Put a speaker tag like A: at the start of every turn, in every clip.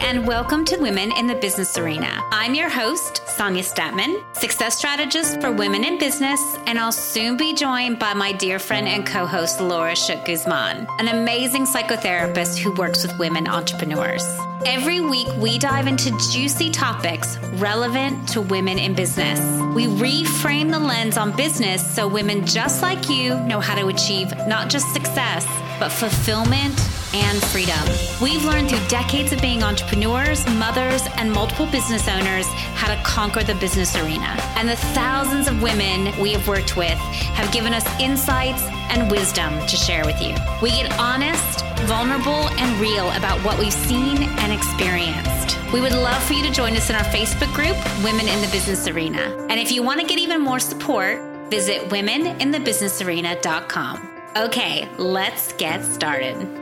A: and welcome to Women in the Business Arena. I'm your host, Sonia Statman, success strategist for women in business, and I'll soon be joined by my dear friend and co host, Laura Shook Guzman, an amazing psychotherapist who works with women entrepreneurs. Every week, we dive into juicy topics relevant to women in business. We reframe the lens on business so women just like you know how to achieve not just success, but fulfillment and freedom. We've learned through decades of being entrepreneurs, mothers, and multiple business owners how to conquer the business arena. And the thousands of women we have worked with have given us insights and wisdom to share with you. We get honest, vulnerable, and real about what we've seen and experienced. We would love for you to join us in our Facebook group, Women in the Business Arena. And if you want to get even more support, visit womeninthebusinessarena.com. Okay, let's get started.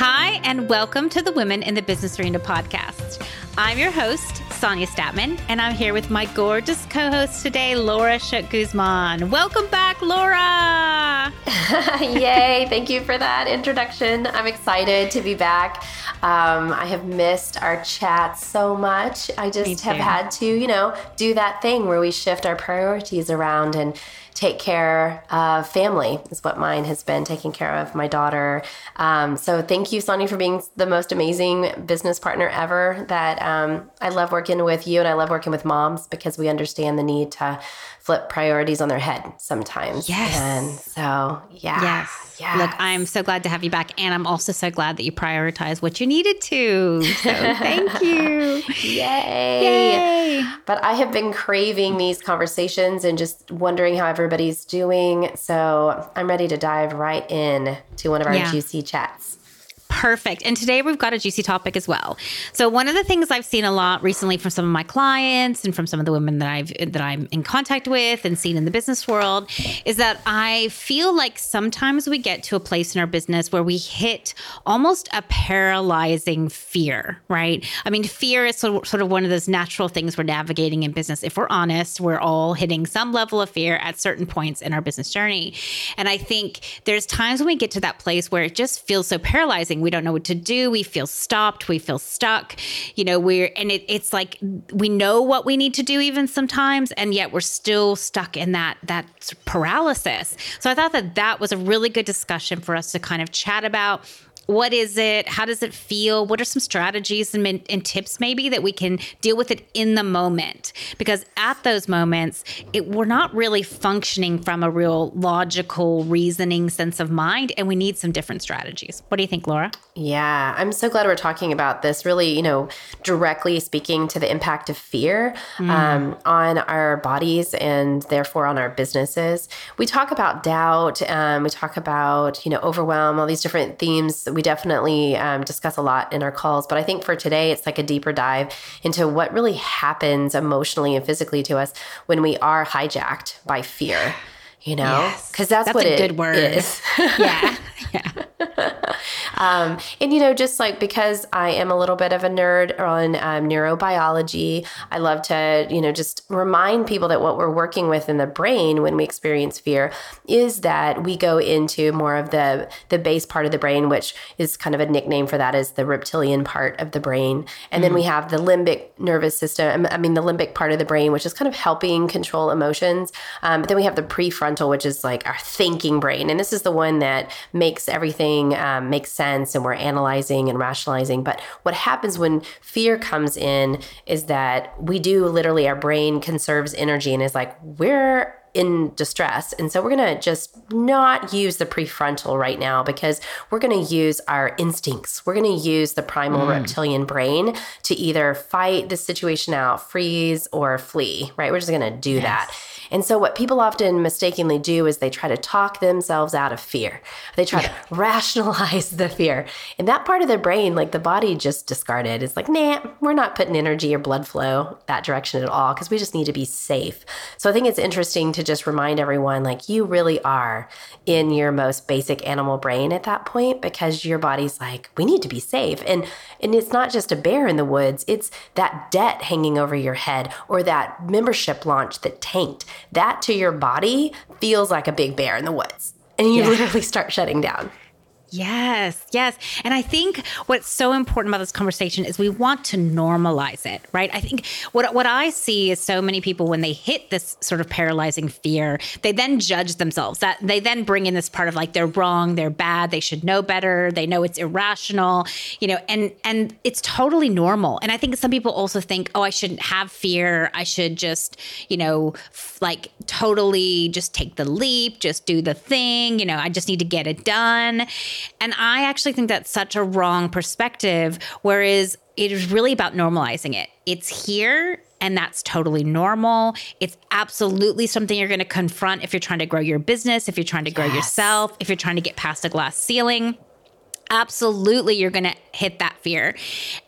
A: Hi, and welcome to the Women in the Business Arena podcast. I'm your host, Sonia Statman, and I'm here with my gorgeous co host today, Laura Shook Guzman. Welcome back, Laura.
B: Yay. Thank you for that introduction. I'm excited to be back. Um, I have missed our chat so much. I just have had to, you know, do that thing where we shift our priorities around and take care of family is what mine has been taking care of my daughter. Um, so thank you sonia for being the most amazing business partner ever that um, i love working with you and i love working with moms because we understand the need to flip priorities on their head sometimes.
A: Yes.
B: And so, yeah.
A: Yes. yes. Look, I'm so glad to have you back. And I'm also so glad that you prioritize what you needed to. So thank you.
B: Yay.
A: Yay.
B: But I have been craving these conversations and just wondering how everybody's doing. So I'm ready to dive right in to one of our yeah. juicy chats.
A: Perfect. And today we've got a juicy topic as well. So one of the things I've seen a lot recently from some of my clients and from some of the women that I've that I'm in contact with and seen in the business world is that I feel like sometimes we get to a place in our business where we hit almost a paralyzing fear, right? I mean, fear is sort of one of those natural things we're navigating in business. If we're honest, we're all hitting some level of fear at certain points in our business journey. And I think there's times when we get to that place where it just feels so paralyzing we don't know what to do. We feel stopped. We feel stuck. You know, we're, and it, it's like we know what we need to do even sometimes, and yet we're still stuck in that, that paralysis. So I thought that that was a really good discussion for us to kind of chat about what is it? How does it feel? What are some strategies and, and, tips maybe that we can deal with it in the moment? Because at those moments, it, we're not really functioning from a real logical, reasoning sense of mind, and we need some different strategies. What do you think, Laura?
B: Yeah, I'm so glad we're talking about this. Really, you know, directly speaking to the impact of fear mm. um, on our bodies and therefore on our businesses. We talk about doubt. Um, we talk about you know overwhelm. All these different themes we definitely um, discuss a lot in our calls. But I think for today, it's like a deeper dive into what really happens emotionally and physically to us when we are hijacked by fear. You know,
A: because yes. that's, that's, what a good word is. yeah, yeah.
B: um, and you know, just like because I am a little bit of a nerd on um, neurobiology, I love to you know just remind people that what we're working with in the brain when we experience fear is that we go into more of the the base part of the brain, which is kind of a nickname for that is the reptilian part of the brain, and mm. then we mm. have the limbic nervous system. I mean, the limbic part of the brain, which is kind of helping control emotions. Um, but then we have the prefrontal, which is like our thinking brain, and this is the one that makes everything everything um, makes sense and we're analyzing and rationalizing. But what happens when fear comes in is that we do literally, our brain conserves energy and is like, we're in distress. And so we're going to just not use the prefrontal right now because we're going to use our instincts. We're going to use the primal mm. reptilian brain to either fight the situation out, freeze, or flee, right? We're just going to do yes. that. And so, what people often mistakenly do is they try to talk themselves out of fear. They try yeah. to rationalize the fear. And that part of their brain, like the body just discarded. It's like, nah, we're not putting energy or blood flow that direction at all because we just need to be safe. So, I think it's interesting to just remind everyone like, you really are in your most basic animal brain at that point because your body's like, we need to be safe. And, and it's not just a bear in the woods, it's that debt hanging over your head or that membership launch that tanked that to your body feels like a big bear in the woods. And you yeah. literally start shutting down.
A: Yes, yes. And I think what's so important about this conversation is we want to normalize it, right? I think what what I see is so many people when they hit this sort of paralyzing fear, they then judge themselves. That they then bring in this part of like they're wrong, they're bad, they should know better, they know it's irrational, you know, and and it's totally normal. And I think some people also think, "Oh, I shouldn't have fear. I should just, you know, f- like totally just take the leap, just do the thing, you know, I just need to get it done." And I actually think that's such a wrong perspective. Whereas it is really about normalizing it. It's here and that's totally normal. It's absolutely something you're going to confront if you're trying to grow your business, if you're trying to grow yes. yourself, if you're trying to get past a glass ceiling absolutely you're going to hit that fear.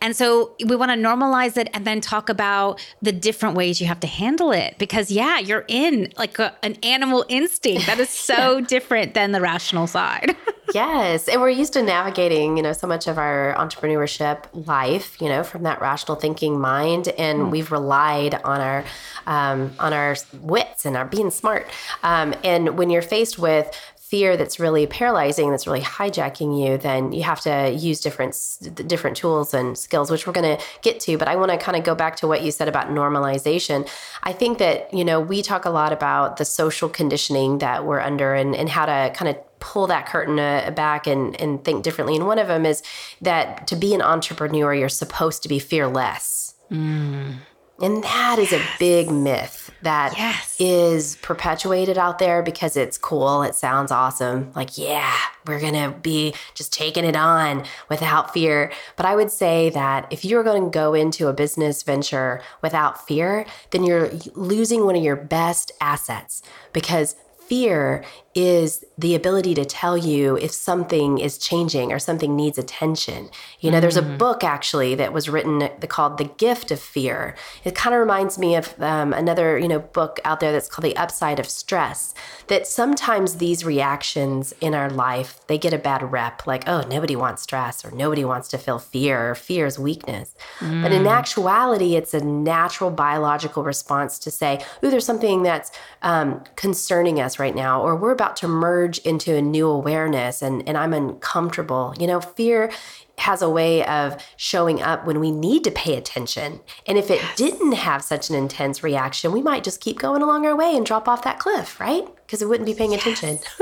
A: And so we want to normalize it and then talk about the different ways you have to handle it because yeah, you're in like a, an animal instinct that is so yeah. different than the rational side.
B: yes, and we're used to navigating, you know, so much of our entrepreneurship life, you know, from that rational thinking mind and mm. we've relied on our um, on our wits and our being smart. Um, and when you're faced with fear that's really paralyzing, that's really hijacking you, then you have to use different different tools and skills, which we're going to get to. But I want to kind of go back to what you said about normalization. I think that you know we talk a lot about the social conditioning that we're under and and how to kind of pull that curtain uh, back and, and think differently. And one of them is that to be an entrepreneur, you're supposed to be fearless. Mm. And that is a big myth that yes. is perpetuated out there because it's cool. It sounds awesome. Like, yeah, we're going to be just taking it on without fear. But I would say that if you're going to go into a business venture without fear, then you're losing one of your best assets because fear is the ability to tell you if something is changing or something needs attention. You know, mm-hmm. there's a mm-hmm. book actually that was written called The Gift of Fear. It kind of reminds me of um, another, you know, book out there that's called The Upside of Stress. That sometimes these reactions in our life, they get a bad rep like, oh, nobody wants stress or nobody wants to feel fear or fear is weakness. Mm. But in mm. actuality, it's a natural biological response to say, ooh, there's something that's um, concerning us right now, or we're about to merge into a new awareness and, and I'm uncomfortable. You know, fear has a way of showing up when we need to pay attention. And if it didn't have such an intense reaction, we might just keep going along our way and drop off that cliff, right? Because it wouldn't be paying yes. attention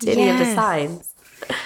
B: to any of the signs.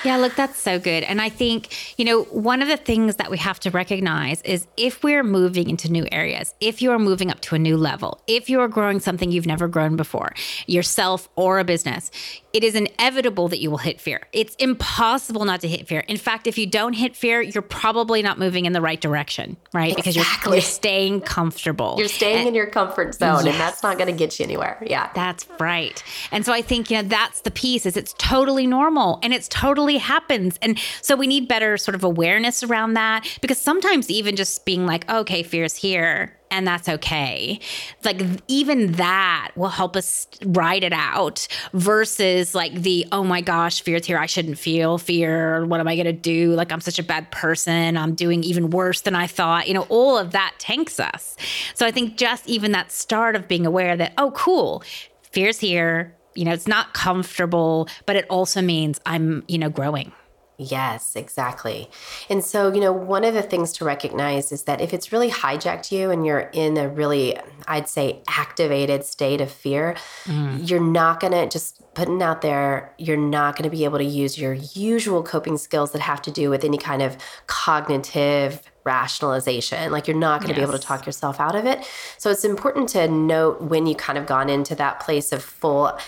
A: Yeah, look, that's so good. And I think, you know, one of the things that we have to recognize is if we're moving into new areas, if you're moving up to a new level, if you're growing something you've never grown before, yourself or a business, it is inevitable that you will hit fear. It's impossible not to hit fear. In fact, if you don't hit fear, you're probably not moving in the right direction, right? Exactly. Because you're, you're staying comfortable.
B: You're staying and, in your comfort zone, yes. and that's not going to get you anywhere. Yeah.
A: That's right. And so I think, you know, that's the piece is it's totally normal and it's totally happens. And so we need better sort of awareness around that because sometimes even just being like, okay, fear's here and that's okay. Like even that will help us ride it out versus like the oh my gosh, fear's here. I shouldn't feel fear. What am I gonna do? Like I'm such a bad person. I'm doing even worse than I thought. You know, all of that tanks us. So I think just even that start of being aware that oh cool, fear's here. You know, it's not comfortable, but it also means I'm you know growing.
B: Yes, exactly. And so, you know, one of the things to recognize is that if it's really hijacked you and you're in a really, I'd say, activated state of fear, mm. you're not going to just putting out there, you're not going to be able to use your usual coping skills that have to do with any kind of cognitive rationalization. Like you're not going to yes. be able to talk yourself out of it. So it's important to note when you kind of gone into that place of full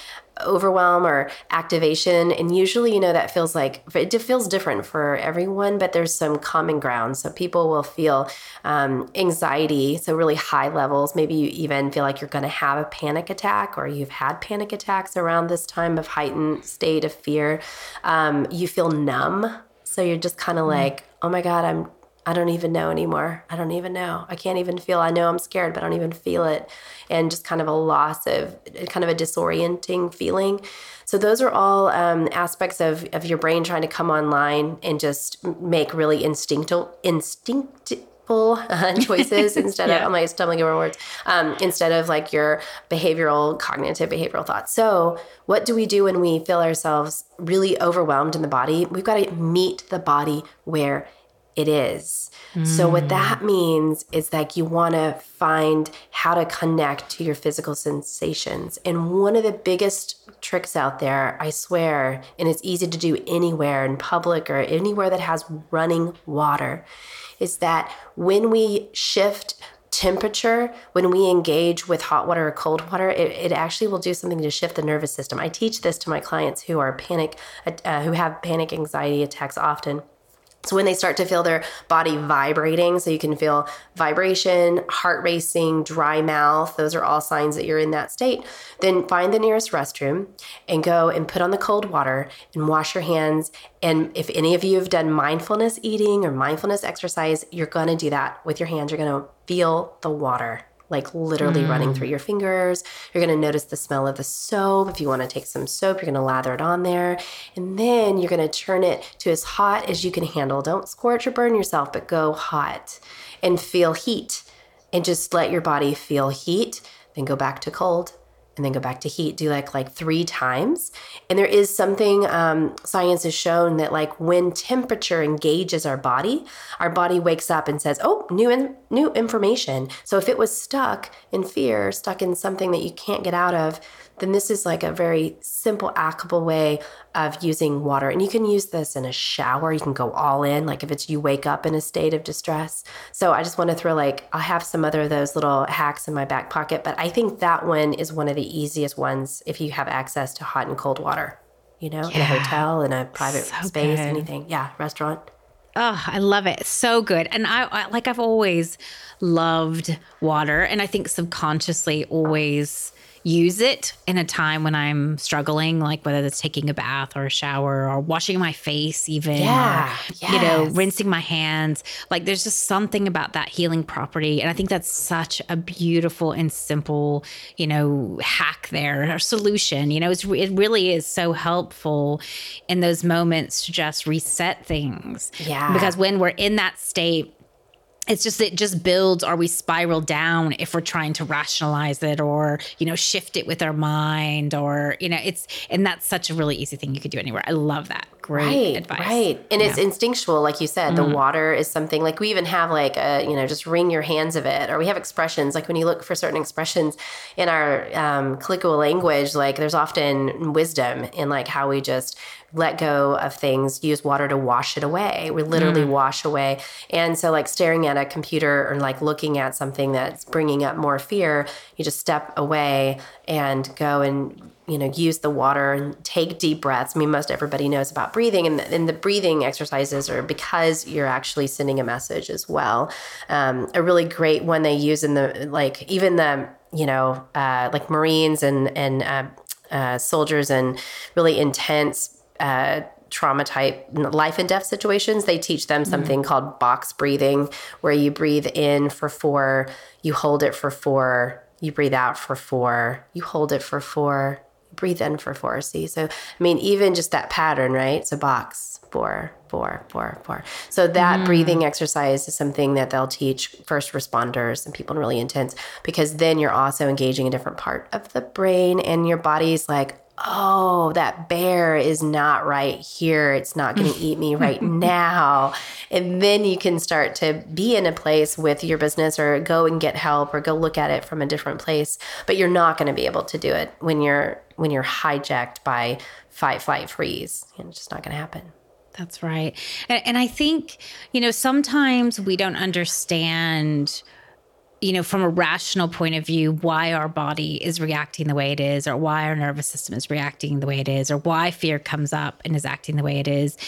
B: overwhelm or activation. And usually you know that feels like it feels different for everyone but there's some common ground. So people will feel um, anxiety so really high levels. Maybe you even feel like you're going to have a panic attack or you've had panic attacks around this time of heightened state of fear. Um, you feel numb. So you're just kind of mm. like oh my god i'm I don't even know anymore. I don't even know. I can't even feel. I know I'm scared, but I don't even feel it. And just kind of a loss of kind of a disorienting feeling. So those are all um, aspects of, of your brain trying to come online and just make really instinctual, instinctive uh, choices instead
A: Yeah.
B: of, I'm like stumbling over words, um, instead of like your behavioral, cognitive behavioral thoughts. So, what do we do when we feel ourselves really overwhelmed in the body? We've got to meet the body where it is. So, what that means is that you want to find how to connect to your physical sensations. And one of the biggest tricks out there, I swear, and it's easy to do anywhere in public or anywhere that has running water, is that when we shift temperature, when we engage with hot water or cold water, it, it actually will do something to shift the nervous system. I teach this to my clients who are panic, uh, who have panic anxiety attacks often. So when they start to feel their body vibrating, so you can feel vibration, heart racing, dry mouth, those are all signs that you're in that state, then find the nearest restroom and go and put on the cold water and wash your hands. And if any of you have done mindfulness eating or mindfulness exercise, you're to do that with your hands. You're to feel the water like literally running through mm. your fingers. You're going to notice the smell of the soap. If you want to take some soap, you're going to lather it on there. And then you're going to turn it to as hot as you can handle. Don't scorch or burn yourself, but go hot and feel heat and just let your body feel heat. Then go back to cold and then go back to heat do like like three times. And there is something um, science has shown that like when temperature engages our body our body wakes up and says oh new in, new information. So if it was stuck in fear stuck in something that you can't get out of then this is like a very simple applicable way of using water and you can use this in a shower you can go all in like if it's you wake up in a state of distress so i just want to throw like i have some other of those little hacks in my back pocket but i think that one is one of the easiest ones if you have access to hot and cold water you know in a hotel in a private
A: So
B: space
A: good.
B: anything yeah restaurant
A: Oh, I love it. So good. And I, I like I've always loved water and I think subconsciously always use it in a time when I'm struggling, like whether it's taking a bath or a shower or washing my face even
B: Yeah,
A: or, you know, rinsing my hands. Like there's just something about that healing property. And I think that's such a beautiful and simple, you know, hack there or solution. You know, it's, it really is so helpful in those moments to just reset things.
B: Yeah.
A: Because when we're in that state, it's just it just builds or we spiral down if we're trying to rationalize it or you know shift it with our mind or you know it's and that's such a really easy thing you could do anywhere. I love that great
B: right
A: advice.
B: right. And it's instinctual like you said the water is something like we even have like a you know just wring your hands of it or we have expressions like when you look for certain expressions in our um, colloquial language like there's often wisdom in like how we just let go of things use water to wash it away. We literally wash away. And so like staring at a computer or like looking at something that's bringing up more fear you just step away and go and you know use the water and take deep breaths. I mean most everybody knows about breathing and the, and the breathing exercises are because you're actually sending a message as well. Um, a really great one they use in the like even the you know uh, like marines and and uh, uh, soldiers and really intense uh, trauma type life and death situations, they teach them something called box breathing, where you breathe in for four, you hold it for four, you breathe out for four, you hold it for four, breathe in for four. See, so I mean, even just that pattern, right? So box four, four, four, four. So that mm. breathing exercise is something that they'll teach first responders and people in really intense because then you're also engaging a different part of the brain and your body's like, oh, that bear is not right here. It's not going to eat me right now. And then you can start to be in a place with your business or go and get help or go look at it from a different place. But you're not going to be able to do it when you're when you're hijacked by fight, flight, freeze. It's just not going to happen.
A: That's right. And, and I think, you know, sometimes we don't understand, you know, from a rational point of view, why our body is reacting the way it is, or why our nervous system is reacting the way it is, or why fear comes up and is acting the way it is.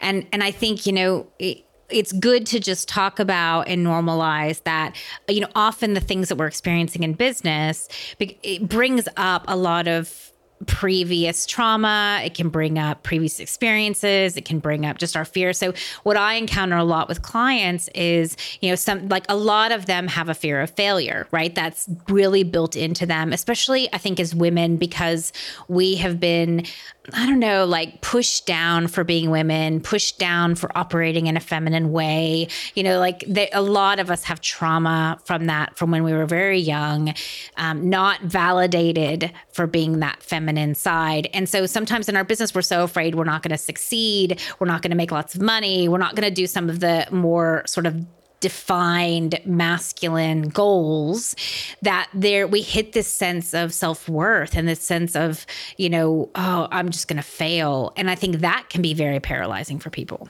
A: And and I think, you know, it, it's good to just talk about and normalize that you know often the things that we're experiencing in business it brings up a lot of previous trauma. It can bring up previous experiences. It can bring up just our fear so what i encounter a lot with clients is you know some like a lot of them have a fear of failure right? That's really built into them especially i think as women because we have been I don't know, like pushed down for being women, pushed down for operating in a feminine way. You know, like they, a lot of us have trauma from that from when we were very young, um, not validated for being that feminine side. And so sometimes in our business, we're so afraid we're not going to succeed, we're not going to make lots of money, we're not going to do some of the more sort of defined masculine goals that there we hit this sense of self-worth and this sense of you know oh i'm just going to fail. And i think that can be very paralyzing for people.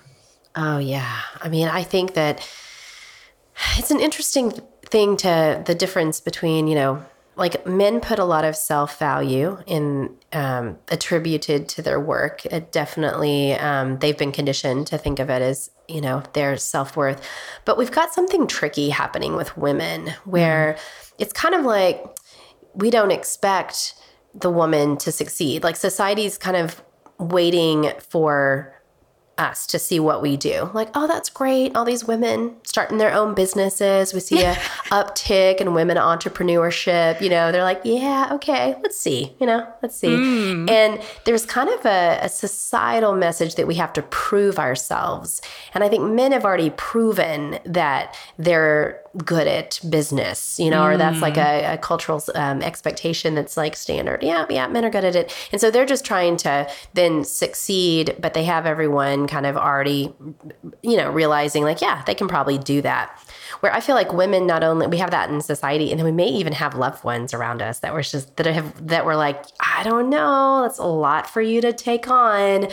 B: Oh yeah. I mean i think that it's an interesting thing to the difference between you know like men put a lot of self value in um, attributed to their work. It definitely um, they've been conditioned to think of it as you know their self worth. But we've got something tricky happening with women where mm. it's kind of like we don't expect the woman to succeed. Like society's kind of waiting for us to see what we do. Like, oh, that's great. All these women starting their own businesses. We see a uptick in women entrepreneurship. You know, they're like, yeah, okay, let's see. You know, let's see. Mm. And there's kind of a, a, societal message that we have to prove ourselves. And I think men have already proven that they're good at business, you know, mm. or that's like a, mm. a cultural um, expectation that's like standard. Yeah, yeah, men are good at it. And so they're just trying to then succeed, but they have everyone kind of already, you know, realizing like, yeah, they can probably do that. Where I feel like women not only we have that in society, and then we may even have loved ones around us that were just that have that were like, I don't know, that's a lot for you to take on.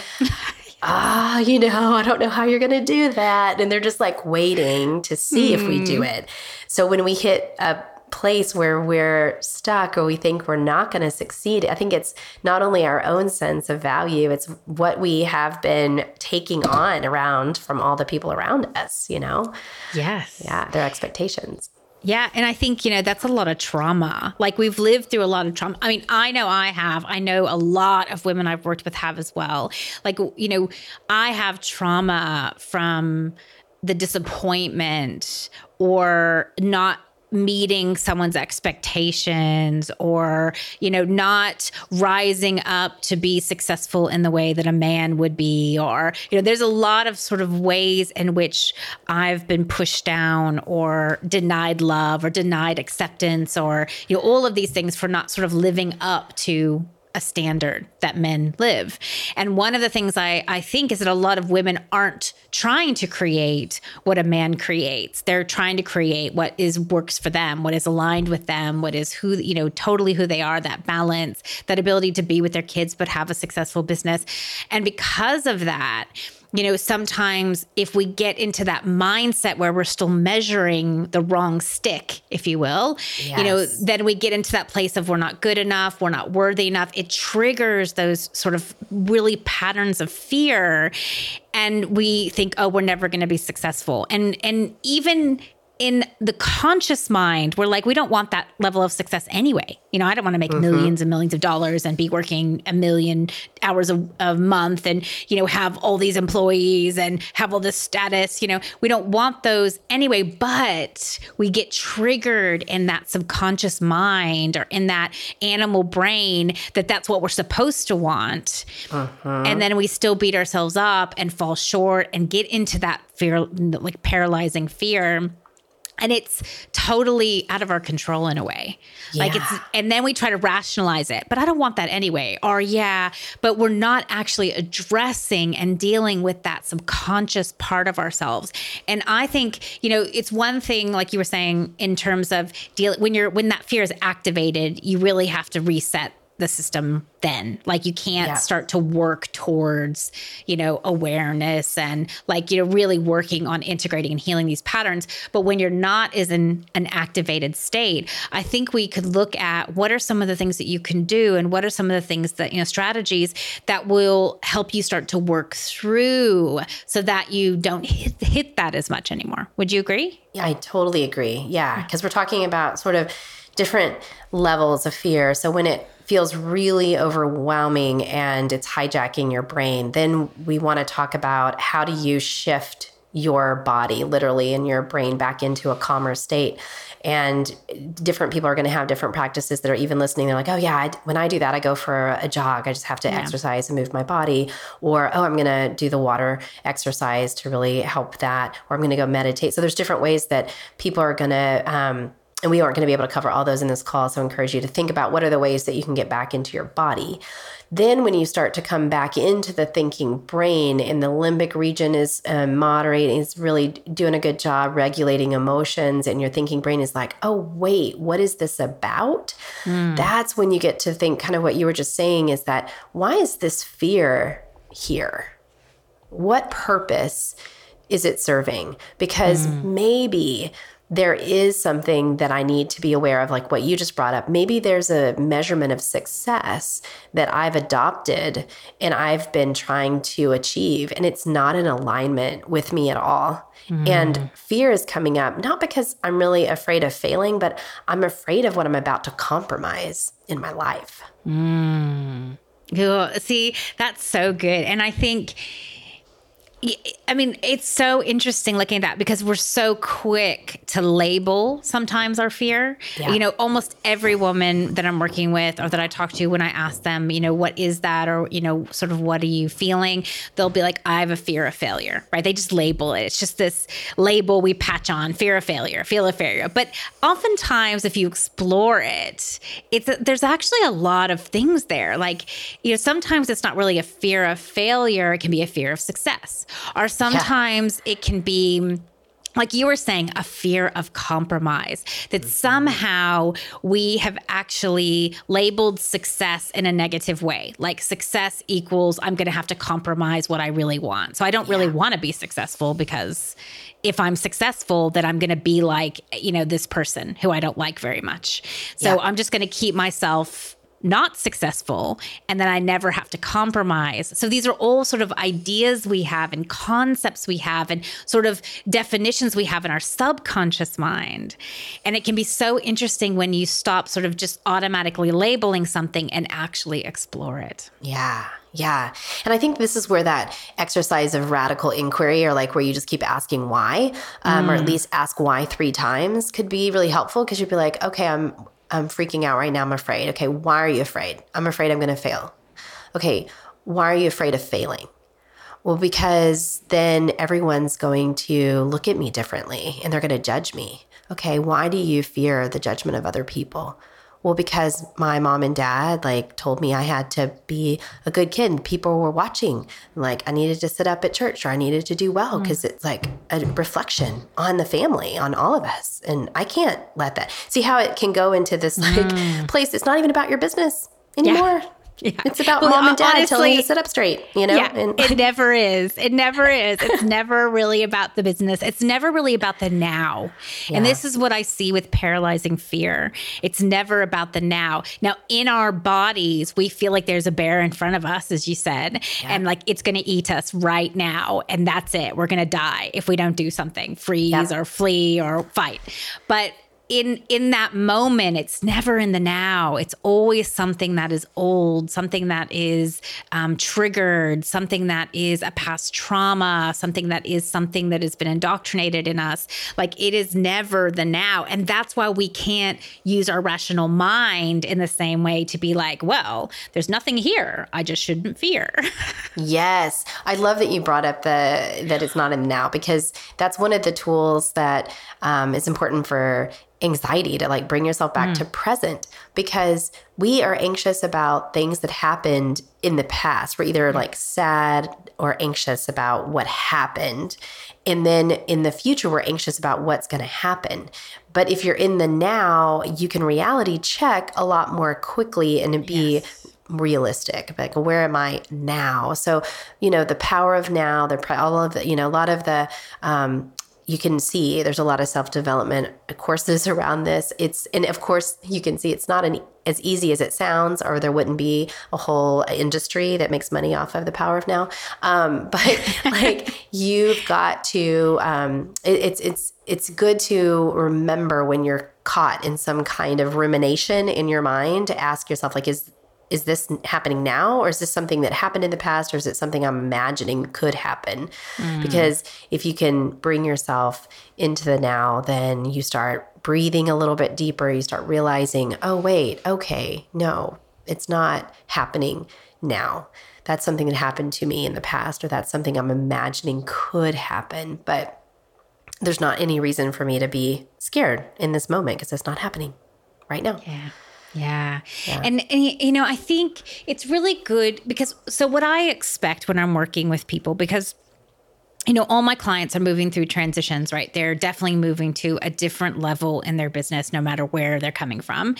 B: Ah, you know, I don't know how you're going to do that. And they're just like waiting to see mm. if we do hmm. it. So when we hit a place where we're stuck or we think we're not going to succeed, I think it's not only our own sense of value, it's what we have been taking on around from all the people around us, you know?
A: Yes.
B: Yeah, their expectations.
A: Yeah. And I think, you know, that's a lot of trauma. Like we've lived through a lot of trauma. I mean, I know I have. I know a lot of women I've worked with have as well. Like, you know, I have trauma from the disappointment or not meeting someone's expectations or you know not rising up to be successful in the way that a man would be or you know there's a lot of sort of ways in which I've been pushed down or denied love or denied acceptance or you know all of these things for not sort of living up to a standard that men live. And one of the things I, I think is that a lot of women aren't trying to create what a man creates. They're trying to create what is works for them, what is aligned with them, what is who, you know, totally who they are, that balance, that ability to be with their kids but have a successful business. And because of that, you know, sometimes if we get into that mindset where we're still measuring the wrong stick, if you will, yes. you know, then we get into that place of we're not good enough, we're not worthy enough. It triggers those sort of really patterns of fear and we think oh we're never going to be successful and and even in the conscious mind, we're like, we don't want that level of success anyway. You know, I don't want to make mm-hmm. millions and millions of dollars and be working a million hours a, a, month and, you know, have all these employees and have all this status. You know, we don't want those anyway, but we get triggered in that subconscious mind or in that animal brain that that's what we're supposed to want. Uh-huh. And then we still beat ourselves up and fall short and get into that fear, like paralyzing fear and it's totally out of our control in a way. Yeah. like it's and then we try to rationalize it but i don't want that anyway. Or yeah but we're not actually addressing and dealing with that subconscious part of ourselves. And i think you know it's one thing like you were saying in terms of deal when you're when that fear is activated you really have to reset the system then. Like you can't yeah. start to work towards you know awareness and like you know really working on integrating and healing these patterns. But when you're not is in an activated state i think we could look at what are some of the things that you can do and what are some of the things that you know strategies that will help you start to work through so that you don't hit, hit that as much anymore. Would you agree?
B: Yeah i totally agree. Yeah because we're talking about sort of different levels of fear so when it feels really overwhelming and it's hijacking your brain, then we want to talk about how do you shift your body literally and your brain back into a calmer state. and different people are going to have different practices that are even listening. They're like, oh, yeah, I, when I do that, I go for a jog. I just have to yeah. exercise and move my body. Or, oh, I'm going to do the water exercise to really help that. Or I'm going to go meditate. So there's different ways that people are going to, um, and we aren't going to be able to cover all those in this call. So I encourage you to think about what are the ways that you can get back into your body. Then, when you start to come back into the thinking brain and the limbic region is um, moderating, is really doing a good job regulating emotions, and your thinking brain is like, oh, wait, what is this about? Mm. That's when you get to think kind of what you were just saying is that why is this fear here? What purpose is it serving? Because mm. maybe there is something that I need to be aware of, like what you just brought up. Maybe there's a measurement of success that I've adopted and I've been trying to achieve, and it's not in alignment with me at all. Mm. And fear is coming up, not because I'm really afraid of failing, but I'm afraid of what I'm about to compromise in my life.
A: Mm. See, that's so good. And I think I mean, it's so interesting looking at that because we're so quick to label sometimes our fear. Yeah. You know, almost every woman that I'm working with or that I talk to, when I ask them, you know, what is that or, you know, sort of what are you feeling? They'll be like, I have a fear of failure, right? They just label it. It's just this label we patch on fear of failure, fear of failure. But oftentimes, if you explore it, it's there's actually a lot of things there. Like, you know, sometimes it's not really a fear of failure, it can be a fear of success or sometimes yeah. it can be like you were saying, a fear of compromise, that mm-hmm. somehow we have actually labeled success in a negative way. Like success equals, I'm going to have to compromise what I really want. So I don't yeah. really want to be successful because if I'm successful, then I'm going to be like, you know, this person who I don't like very much. So yeah. I'm just going to keep myself not successful and then I never have to compromise. So these are all sort of ideas we have and concepts we have and sort of definitions we have in our subconscious mind. And it can be so interesting when you stop sort of just automatically labeling something and actually explore it.
B: Yeah. Yeah. And I think this is where that exercise of radical inquiry, or like where you just keep asking why, um, mm. or at mm. least ask why three times, could be really helpful because you'd be like, okay, I'm I'm freaking out right now. I'm afraid. Okay, why are you afraid? I'm afraid I'm going to fail. Okay, why are you afraid of failing? Well, because then everyone's going to look at me differently and they're going to judge me. Okay, why do you fear the judgment of other people? Well, because my mom and dad like told me I had to be a good kid. People were watching. Like I needed to sit up at church or I needed to do well because mm. it's like a reflection on the family, on all of us. And I can't let that. See how it can go into this like mm. place. It's not even about your business anymore. Yeah. Yeah. It's about well, mom and uh, dad honestly, telling you to sit up straight, you know?
A: Yeah, and- it never is. It never is. It's never really about the business. It's never really about the now. Yeah. And this is what I see with paralyzing fear. It's never about the now. Now, in our bodies, we feel like there's a bear in front of us, as you said, yeah. and like it's going to eat us right now. And that's it. We're going to die if we don't do something, freeze or flee or fight. But in in that moment it's never in the now. It's always something that is old something that is um, triggered something that is a past trauma something that is something that has been indoctrinated in us. Like it is never the now. And that's why we can't use our rational mind in the same way to be like well there's nothing here. I just shouldn't fear.
B: Yes. I love that you brought up the that it's not in the now because that's one of the tools that um, is important for anxiety to like bring yourself back mm. to present because we are anxious about things that happened in the past. We're either like sad or anxious about what happened. And then in the future, we're anxious about what's going to happen. But if you're in the now, you can reality check a lot more quickly and be yes realistic like where am i now so you know the power of now the all of the you know a lot of the um you can see there's a lot of self-development courses around this. It's and of course you can see it's not an as easy as it sounds or there wouldn't be a whole industry that makes money off of the power of now. Um, but like you've got to um, it, it's it's it's good to remember when you're caught in some kind of rumination in your mind to ask yourself like is is this happening now or is this something that happened in the past or is it something I'm imagining could happen? Mm. Because if you can bring yourself into the now, then you start breathing a little bit deeper. You start realizing, oh, wait, okay, no, it's not happening now. That's something that happened to me in the past, or that's something I'm imagining could happen. But there's not any reason for me to be scared in this moment because it's not happening right now.
A: Yeah. Yeah. yeah. And, and, you know, I think it's really good because so what I expect when I'm working with people, because you know, all my clients are moving through transitions, right? They're definitely moving to a different level in their business, no matter where they're coming from.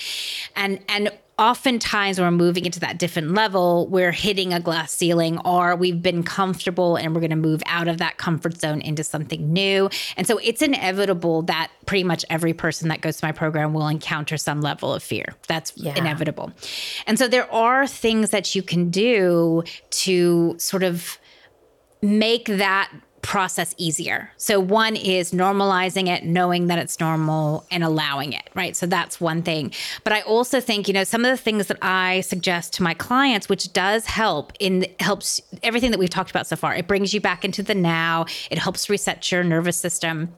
A: And and oftentimes when we're moving into that different level, we're hitting a glass ceiling or we've been comfortable and we're going to move out of that comfort zone into something new. And so it's inevitable that pretty much every person that goes to my program will encounter some level of fear. That's yeah. inevitable. And so there are things that you can do to sort of make that process easier. So, one is normalizing it, knowing that it's normal and allowing it, right? So, that's one thing. But I also think, you know, some of the things that I suggest to my clients, which does help in helps everything that we've talked about so far, it brings you back into the now, it helps reset your nervous system.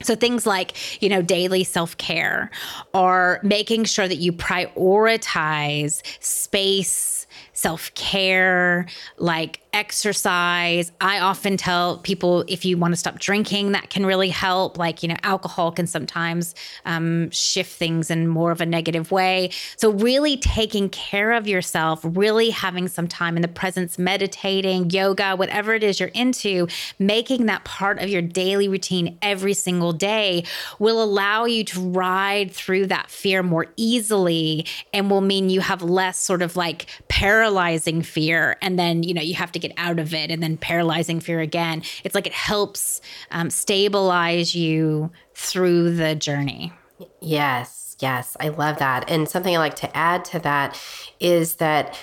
A: So things like, you know, daily self-care or making sure that you prioritize space, self-care, like exercise. I often tell people if you want to stop drinking, that can really help. Like, you know, alcohol can sometimes um, shift things in more of a negative way. So, really taking care of yourself, really having some time in the presence, meditating, yoga, whatever it is you're into, making that part of your daily routine every single day will allow you to ride through that fear more easily and will mean you have less sort of like paralyzing fear. And then, you know, you have to to out of it and then paralyzing fear again. It's like it helps um, stabilize you through the journey.
B: Yes, yes, I love that. And something I like to add to that is that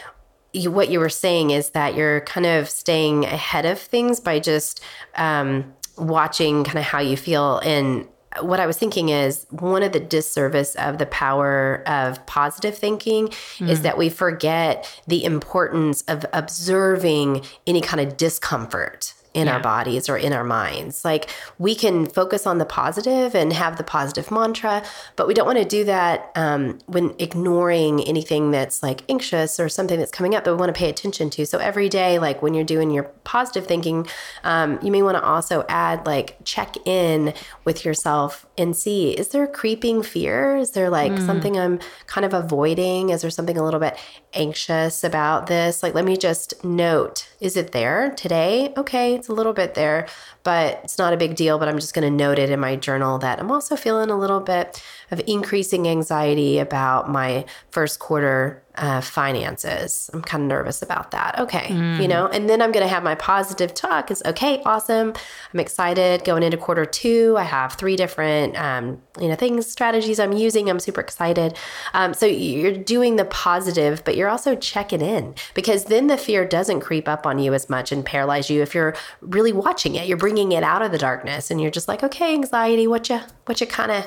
B: you, what you were saying is that you're kind of staying ahead of things by just um, watching kind of how you feel and what I was thinking is one of the disservice of the power of positive thinking mm. is that we forget the importance of observing any kind of discomfort in yeah. our bodies or in our minds. Like we can focus on the positive and have the positive mantra, but we don't want to do that um, when ignoring anything that's like anxious or something that's coming up that we want to pay attention to. So every day, like when you're doing your positive thinking, um, you may want to also add like check in with yourself and see is there creeping fear? Is there like mm. something I'm kind of avoiding? Is there something a little bit anxious about this? Like, let me just note is it there today? Okay, it's a little bit there, but it's not a big deal. But I'm just going to note it in my journal that I'm also feeling a little bit of increasing anxiety about my first quarter uh, finances. I'm kind of nervous about that. Okay, mm. you know, and then I'm going to have my positive talk is okay, awesome. I'm excited going into quarter two. I have three different, um, you know, things, strategies I'm using. I'm super excited. Um, so you're doing the positive, but you're also checking in because then the fear doesn't creep up on you as much and paralyze you. If you're really watching it, you're bringing it out of the darkness and you're just like, okay, anxiety, what you, what you kind of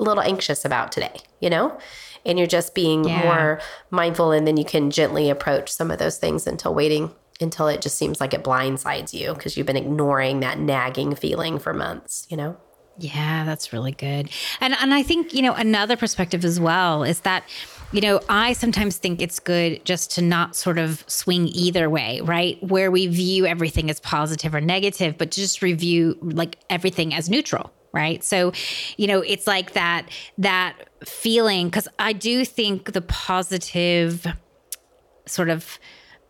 B: a little anxious about today, you know? and you're just being yeah. more mindful and then you can gently approach some of those things until waiting until it just seems like it blindsides you because you've been ignoring that nagging feeling for months, you know?
A: Yeah, that's really good. And and I think, you know, another perspective as well is that you know, I sometimes think it's good just to not sort of swing either way, right? Where we view everything as positive or negative, but just review like everything as neutral, right so you know it's like that that feeling because i do think the positive sort of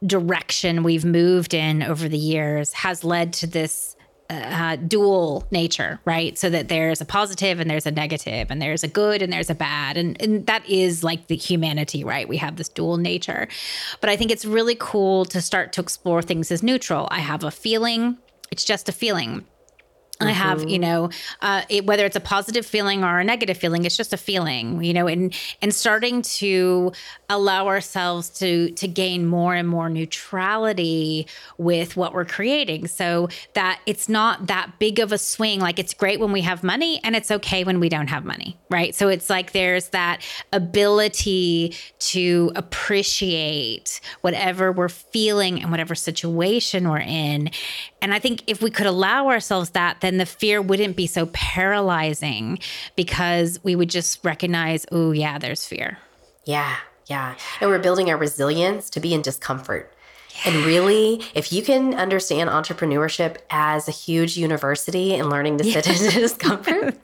A: direction we've moved in over the years has led to this uh, dual nature, right? So that there's a positive and there's a negative, and there's a good and there's a bad. And, and that is like the humanity, right? We have this dual nature. But I think it's really cool to start to explore things as neutral. I have a feeling, it's just a feeling I have, you know, uh, it, whether it's a positive feeling or a negative feeling, it's just a feeling, you know, and and starting to allow ourselves to to gain more and more neutrality with what we're creating, so that it's not that big of a swing. Like it's great when we have money, and it's okay when we don't have money, right? So it's like there's that ability to appreciate whatever we're feeling and whatever situation we're in, and I think if we could allow ourselves that, then the fear wouldn't be so paralyzing because we would just recognize, oh, yeah, there's fear.
B: Yeah, yeah. And we're building our resilience to be in discomfort. And really, if you can understand entrepreneurship as a huge university and learning to sit in discomfort,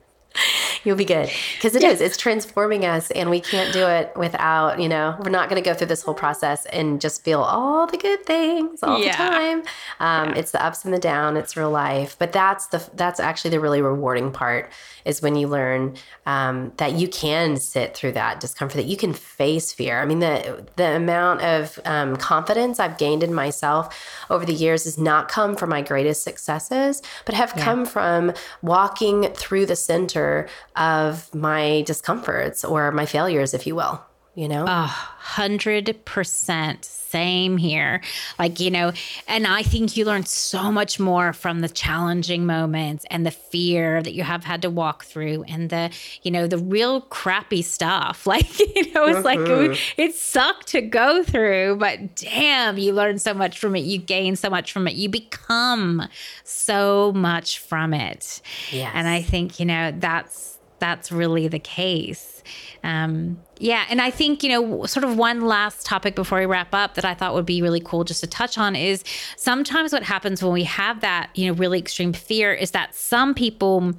B: You'll be good because it is. It's transforming us, and we can't do it without. You know, we're not going to go through this whole process and just feel all the good things all yeah. the time. Um, yeah. It's the ups and the down. It's real life, but that's the that's actually the really rewarding part is when you learn um, that you can sit through that discomfort, that you can face fear. I mean, the the amount of um, confidence I've gained in myself over the years has not come from my greatest successes, but have yeah. come from walking through the center of my discomforts or my failures, if you will. You know,
A: a hundred percent same here. Like, you know, and I think you learn so much more from the challenging moments and the fear that you have had to walk through and the, you know, the real crappy stuff. Like, you know, it's like it, mm-hmm. it sucked to go through, but damn, you learn so much from it. You gain so much from it. You become so much from it. Yes. And I think, you know, that's that's really the case. Um, yeah. And I think, you know, sort of one last topic before we wrap up that I thought would be really cool just to touch on is sometimes what happens when we have that, you know, really extreme fear is that some people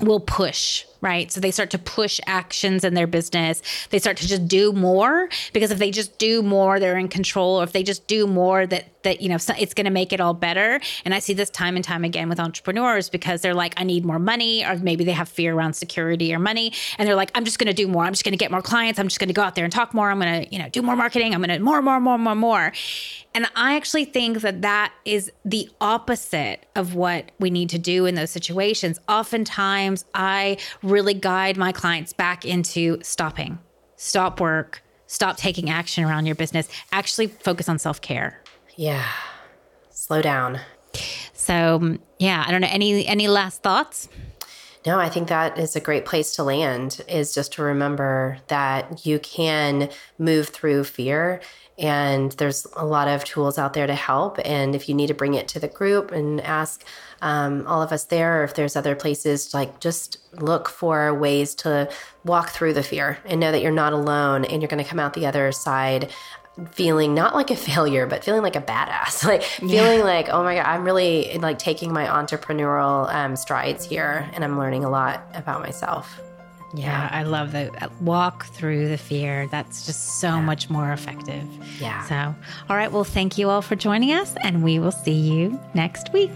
A: will push right? So they start to push actions in their business. They start to just do more because if they just do more, they're in control. Or if they just do more, that that you know it's going to make it all better. And I see this time and time again with entrepreneurs because they're like, I need more money, or maybe they have fear around security or money, and they're like, I'm just going to do more. I'm just going to get more clients. I'm just going to go out there and talk more. I'm going to you know do more marketing. I'm going to more, more, more, more, more. And I actually think that that is the opposite of what we need to do in those situations. Oftentimes, I really guide my clients back into stopping, stop work, stop taking action around your business, actually focus on self care.
B: Yeah. Slow down.
A: So, yeah, I don't know any any last thoughts?
B: No, I think that is a great place to land is just to remember that you can move through fear and there's a lot of tools out there to help. And if you need to bring it to the group and ask um, all of us there, or if there's other places, like just look for ways to walk through the fear and know that you're not alone and you're going to come out the other side feeling not like a failure but feeling like a badass like feeling yeah. like oh my god i'm really like taking my entrepreneurial um, strides here and i'm learning a lot about myself
A: yeah, I love that. Walk through the fear. That's just so yeah. much more effective.
B: Yeah.
A: So, all right. Well, thank you all for joining us, and we will see you next week.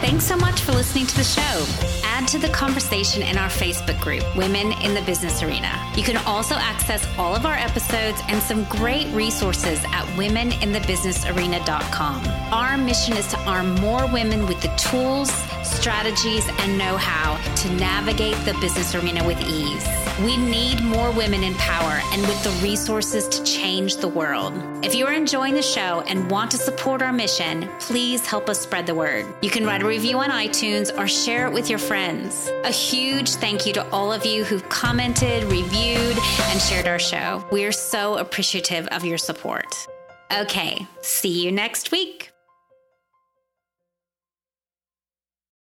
A: Thanks so much for listening to the show. Add to the conversation in our Facebook group, Women in the Business Arena. You can also access all of our episodes and some great resources at womeninthebusinessarena.com. Our mission is to arm more women with the tools, strategies, and know how to navigate the business arena with ease. We need more women in power and with the resources to change the world. If you are enjoying the show and want to support our mission, please help us spread the word. You can write a review on iTunes or share it with your friends. A huge thank you to all of you who've commented, reviewed, and shared our show. We're so appreciative of your support. Okay, see you next week.